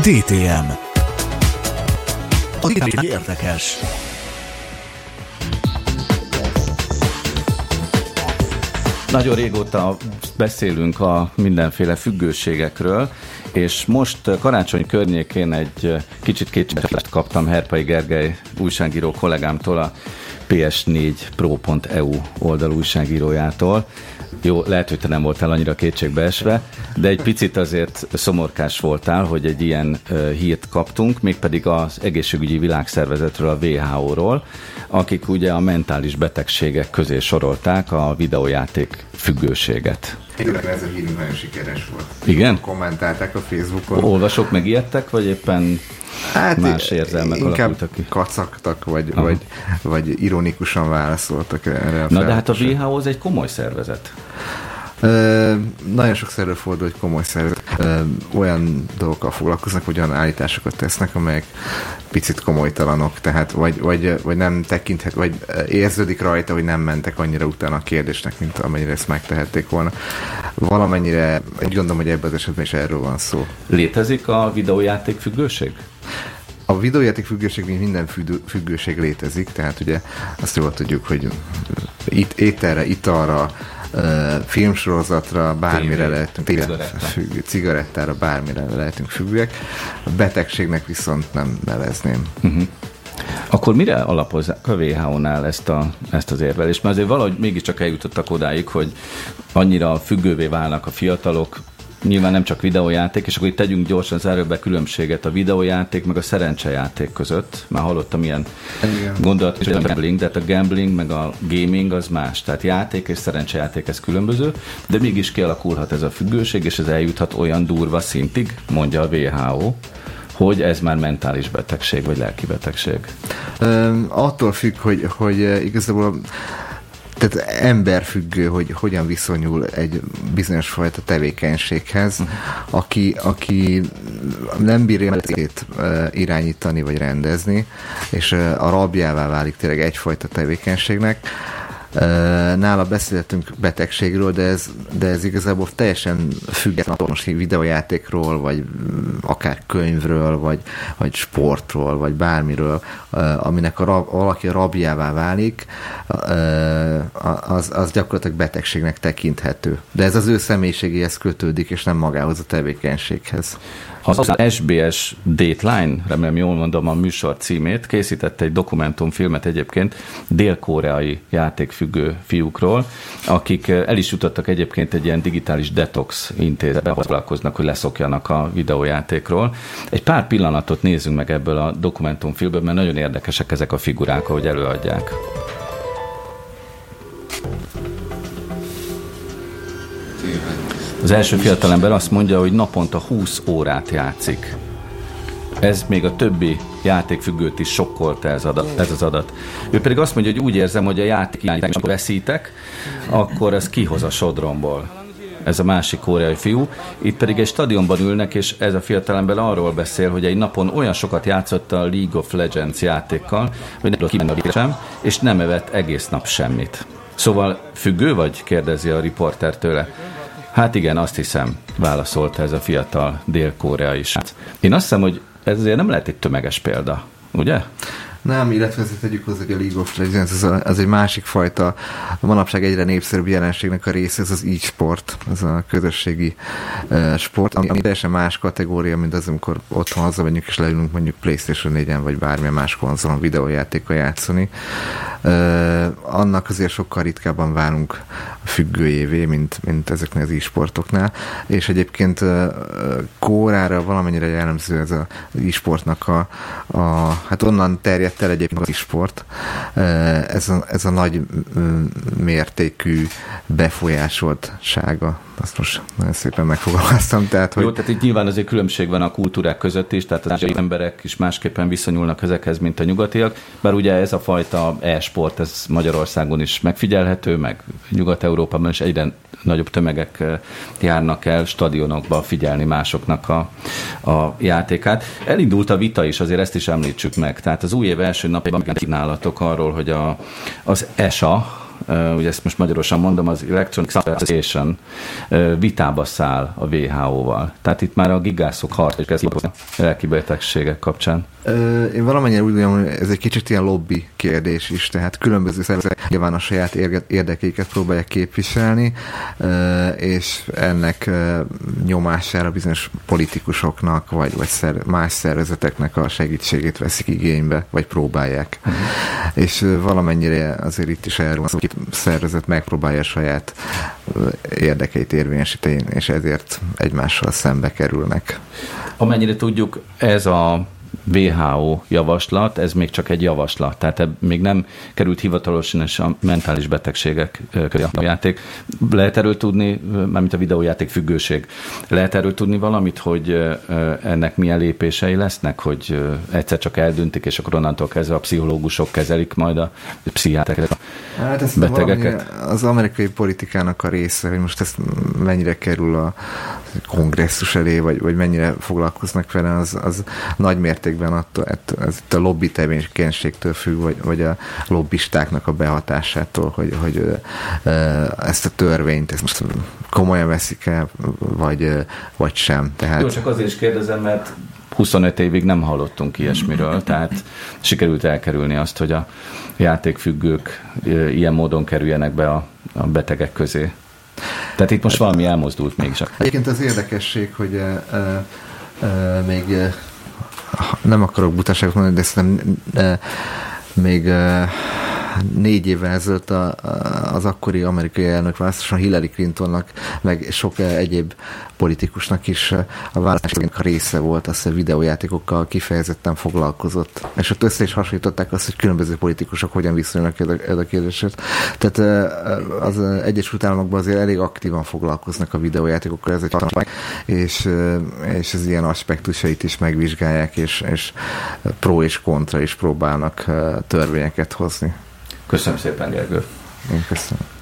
DTM. A érdekes. Nagyon régóta beszélünk a mindenféle függőségekről, és most karácsony környékén egy kicsit kétséget kaptam Herpai Gergely újságíró kollégámtól a ps4pro.eu oldal újságírójától. Jó, lehet, hogy te nem voltál annyira kétségbeesve, de egy picit azért szomorkás voltál, hogy egy ilyen hírt kaptunk, mégpedig az egészségügyi világszervezetről, a WHO-ról, akik ugye a mentális betegségek közé sorolták a videójáték függőséget. Tényleg ez a hírünk nagyon sikeres volt. Igen? Kommentálták a Facebookon. Olvasok meg ilyettek, vagy éppen hát más érzelmek alakultak ki? kacagtak, vagy, vagy, vagy ironikusan válaszoltak erre a Na de hát a WHO az egy komoly szervezet. Ö, nagyon sokszor előfordul, hogy komoly szervezet ö, olyan dolgokkal foglalkoznak, hogy olyan állításokat tesznek, amelyek picit komolytalanok, tehát vagy, vagy, vagy nem tekinthet, vagy érződik rajta, hogy nem mentek annyira utána a kérdésnek, mint amennyire ezt megtehették volna. Valamennyire, úgy gondolom, hogy ebben az esetben is erről van szó. Létezik a videójáték függőség? A videójáték függőség, mint minden függőség létezik, tehát ugye azt jól tudjuk, hogy itt ételre, italra, filmsorozatra, bármire Tévé, lehetünk cigaretta. függő, cigarettára, bármire lehetünk függőek. A betegségnek viszont nem nevezném. Uh-huh. Akkor mire alapozzák a WHO-nál ezt, a, ezt az érvelést? Mert azért valahogy mégiscsak eljutottak odáig, hogy annyira függővé válnak a fiatalok, nyilván nem csak videójáték, és akkor itt tegyünk gyorsan záróbe különbséget a videójáték meg a szerencsejáték között. Már hallottam ilyen gondolat, hogy a gambling, de hát a gambling meg a gaming az más. Tehát játék és szerencsejáték ez különböző, de mégis kialakulhat ez a függőség, és ez eljuthat olyan durva szintig, mondja a WHO, hogy ez már mentális betegség, vagy lelki betegség? Um, attól függ, hogy, hogy igazából tehát emberfüggő, hogy hogyan viszonyul egy bizonyos fajta tevékenységhez, uh-huh. aki, aki nem bírja életét irányítani vagy rendezni, és a rabjává válik tényleg egyfajta tevékenységnek, Nála beszéltünk betegségről, de ez, de ez igazából teljesen független attól most videójátékról, vagy akár könyvről, vagy, vagy sportról, vagy bármiről, aminek a rab, valaki rabjává válik, az, az gyakorlatilag betegségnek tekinthető. De ez az ő személyiségéhez kötődik, és nem magához a tevékenységhez. Az SBS Dateline, remélem jól mondom a műsor címét, készítette egy dokumentumfilmet egyébként dél-koreai játékfüggő fiúkról, akik eh, el is jutottak egyébként egy ilyen digitális detox intézetbe, foglalkoznak, hogy leszokjanak a videójátékról. Egy pár pillanatot nézzünk meg ebből a dokumentumfilmből, mert nagyon érdekesek ezek a figurák, ahogy előadják. Az első fiatalember azt mondja, hogy naponta 20 órát játszik. Ez még a többi játékfüggőt is sokkolta ez, adat, ez az adat. Ő pedig azt mondja, hogy úgy érzem, hogy a játék irányítás, amikor veszítek, akkor ez kihoz a sodromból. Ez a másik koreai fiú. Itt pedig egy stadionban ülnek, és ez a fiatalember arról beszél, hogy egy napon olyan sokat játszott a League of Legends játékkal, hogy nem tudott sem, és nem evett egész nap semmit. Szóval függő vagy? kérdezi a riporter tőle. Hát igen, azt hiszem, válaszolta ez a fiatal dél-koreai srác. Én azt hiszem, hogy ez azért nem lehet egy tömeges példa, ugye? Nem, illetve ezt tegyük hozzá, hogy a League of Legends az, a, az egy másik fajta, manapság egyre népszerűbb jelenségnek a része, ez az e-sport, ez a közösségi uh, sport, ami, ami teljesen más kategória, mint az, amikor otthon hazamegyünk és leülünk mondjuk Playstation 4-en, vagy bármilyen más konzolon videójátékkal játszani. Annak azért sokkal ritkábban válunk függőjévé, mint, mint ezeknél az e-sportoknál, és egyébként kórára valamennyire jellemző ez az e-sportnak a, a hát onnan terjed terjedt el egyébként az sport. Ez a, ez a nagy mértékű befolyásoltsága azt most nagyon szépen megfogalmaztam. Tehát, hogy... Jó, tehát itt nyilván azért különbség van a kultúrák között is, tehát az emberek is másképpen viszonyulnak ezekhez, mint a nyugatiak, bár ugye ez a fajta e-sport, ez Magyarországon is megfigyelhető, meg Nyugat-Európában is egyre nagyobb tömegek járnak el stadionokba figyelni másoknak a, a játékát. Elindult a vita is, azért ezt is említsük meg. Tehát az új év első napjában nálatok arról, hogy a, az ESA, ugye ezt most magyarosan mondom, az Electronic Association vitába száll a WHO-val. Tehát itt már a gigászok harc kezd a lelki betegségek kapcsán. Én valamennyire úgy gondolom, hogy ez egy kicsit ilyen lobby kérdés is, tehát különböző szervezetek nyilván a saját érdekeiket próbálják képviselni, és ennek nyomására bizonyos politikusoknak, vagy, vagy szer, más szervezeteknek a segítségét veszik igénybe, vagy próbálják. Uh-huh. És valamennyire azért itt is erről van, hogy szervezet megpróbálja saját érdekeit érvényesíteni, és ezért egymással szembe kerülnek. Amennyire tudjuk, ez a WHO javaslat, ez még csak egy javaslat, tehát még nem került hivatalosan és a mentális betegségek köré a játék. Lehet erről tudni, mármint a videójáték függőség, lehet erről tudni valamit, hogy ennek milyen lépései lesznek, hogy egyszer csak eldöntik, és akkor onnantól kezdve a pszichológusok kezelik majd a pszichiátereket, a hát ez betegeket? Az amerikai politikának a része, hogy most ezt mennyire kerül a kongresszus elé, vagy, vagy mennyire foglalkoznak vele, az, az nagy mértékben attól, ez itt a lobby tevékenységtől függ, vagy, vagy a lobbistáknak a behatásától, hogy, hogy ezt a törvényt ezt most komolyan veszik el, vagy, vagy sem. Tehát... Jó, csak azért is kérdezem, mert 25 évig nem hallottunk ilyesmiről, tehát sikerült elkerülni azt, hogy a játékfüggők ilyen módon kerüljenek be a, a betegek közé. Tehát itt most valami elmozdult mégis. Egyébként az érdekesség, hogy e, e, e, még e, nem akarok butaságot mondani, de szerintem e, még e, négy évvel ezelőtt a, az akkori amerikai elnök választáson Hillary Clintonnak, meg sok egyéb politikusnak is a választásnak része volt, azt a videójátékokkal kifejezetten foglalkozott. És ott össze is hasonlították azt, hogy különböző politikusok hogyan viszonyulnak ez a kérdéshez. Tehát az Egyesült Államokban azért elég aktívan foglalkoznak a videójátékokkal, ez egy hatalmas, és, és az ilyen aspektusait is megvizsgálják, és, és pro és kontra is próbálnak törvényeket hozni. Köszönöm szépen, Gergő. Én köszönöm.